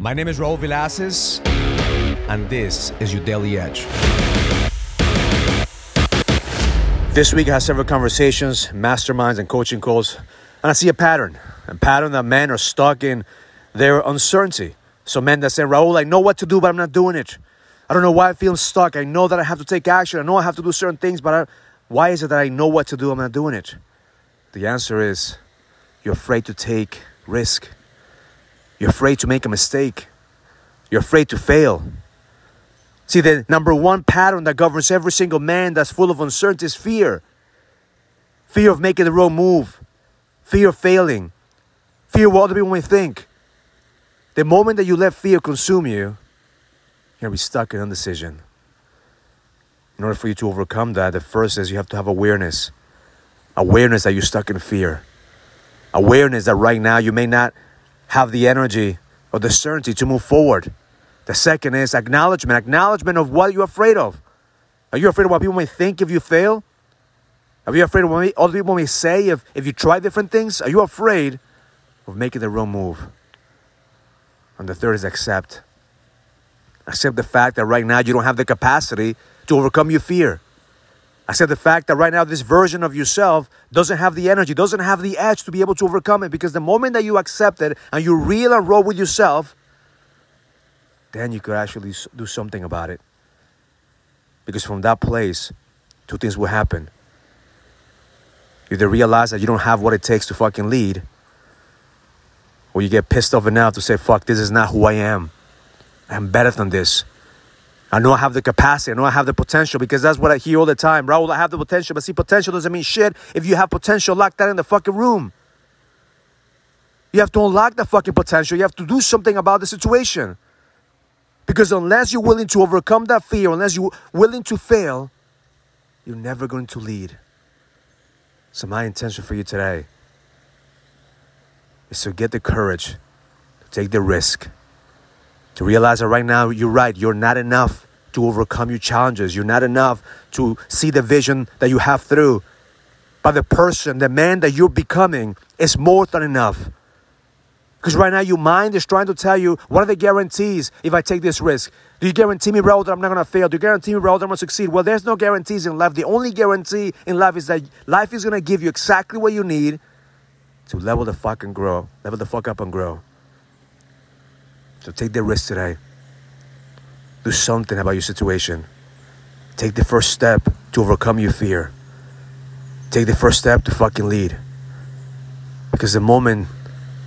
My name is Raul Villacis, and this is your Daily Edge. This week I had several conversations, masterminds, and coaching calls, and I see a pattern. A pattern that men are stuck in their uncertainty. So men that say, Raul, I know what to do, but I'm not doing it. I don't know why I feel stuck. I know that I have to take action. I know I have to do certain things, but I, why is it that I know what to do, I'm not doing it? The answer is you're afraid to take risk. You're afraid to make a mistake. You're afraid to fail. See, the number one pattern that governs every single man that's full of uncertainty is fear fear of making the wrong move, fear of failing, fear what other people may think. The moment that you let fear consume you, you're be stuck in indecision. In order for you to overcome that, the first is you have to have awareness. Awareness that you're stuck in fear. Awareness that right now you may not have the energy or the certainty to move forward. The second is acknowledgement, acknowledgement of what you're afraid of. Are you afraid of what people may think if you fail? Are you afraid of what other people may say if, if you try different things? Are you afraid of making the wrong move? And the third is accept. Accept the fact that right now you don't have the capacity to overcome your fear. Accept the fact that right now this version of yourself doesn't have the energy, doesn't have the edge to be able to overcome it. Because the moment that you accept it and you real and roll with yourself, then you could actually do something about it. Because from that place, two things will happen. You either realize that you don't have what it takes to fucking lead, or you get pissed off enough to say, fuck, this is not who I am. I'm better than this. I know I have the capacity. I know I have the potential because that's what I hear all the time. Raul, I have the potential, but see, potential doesn't mean shit if you have potential lock that in the fucking room. You have to unlock the fucking potential. You have to do something about the situation. Because unless you're willing to overcome that fear, unless you're willing to fail, you're never going to lead. So, my intention for you today is to get the courage to take the risk to realize that right now you're right, you're not enough to overcome your challenges. You're not enough to see the vision that you have through. But the person, the man that you're becoming is more than enough. Because right now your mind is trying to tell you, what are the guarantees if I take this risk? Do you guarantee me, Raul, that I'm not to fail? Do you guarantee me, Raul, that I'm to succeed? Well, there's no guarantees in life. The only guarantee in life is that life is to give you exactly what you need to level the fuck and grow. Level the fuck up and grow. So take the risk today. Do something about your situation. Take the first step to overcome your fear. Take the first step to fucking lead. Because the moment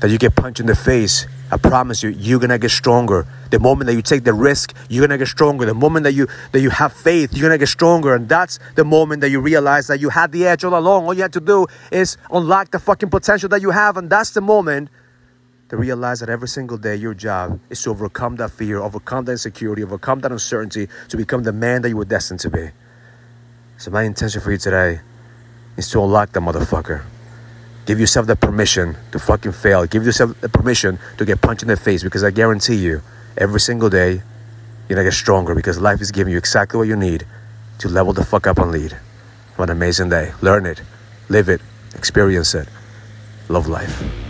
that you get punched in the face, I promise you, you're gonna get stronger. The moment that you take the risk, you're gonna get stronger. The moment that you that you have faith, you're gonna get stronger. And that's the moment that you realize that you had the edge all along. All you had to do is unlock the fucking potential that you have, and that's the moment to realize that every single day your job is to overcome that fear, overcome that insecurity, overcome that uncertainty to become the man that you were destined to be. So, my intention for you today is to unlock that motherfucker. Give yourself the permission to fucking fail. Give yourself the permission to get punched in the face because I guarantee you, every single day, you're gonna get stronger because life is giving you exactly what you need to level the fuck up and lead. Have an amazing day. Learn it, live it, experience it. Love life.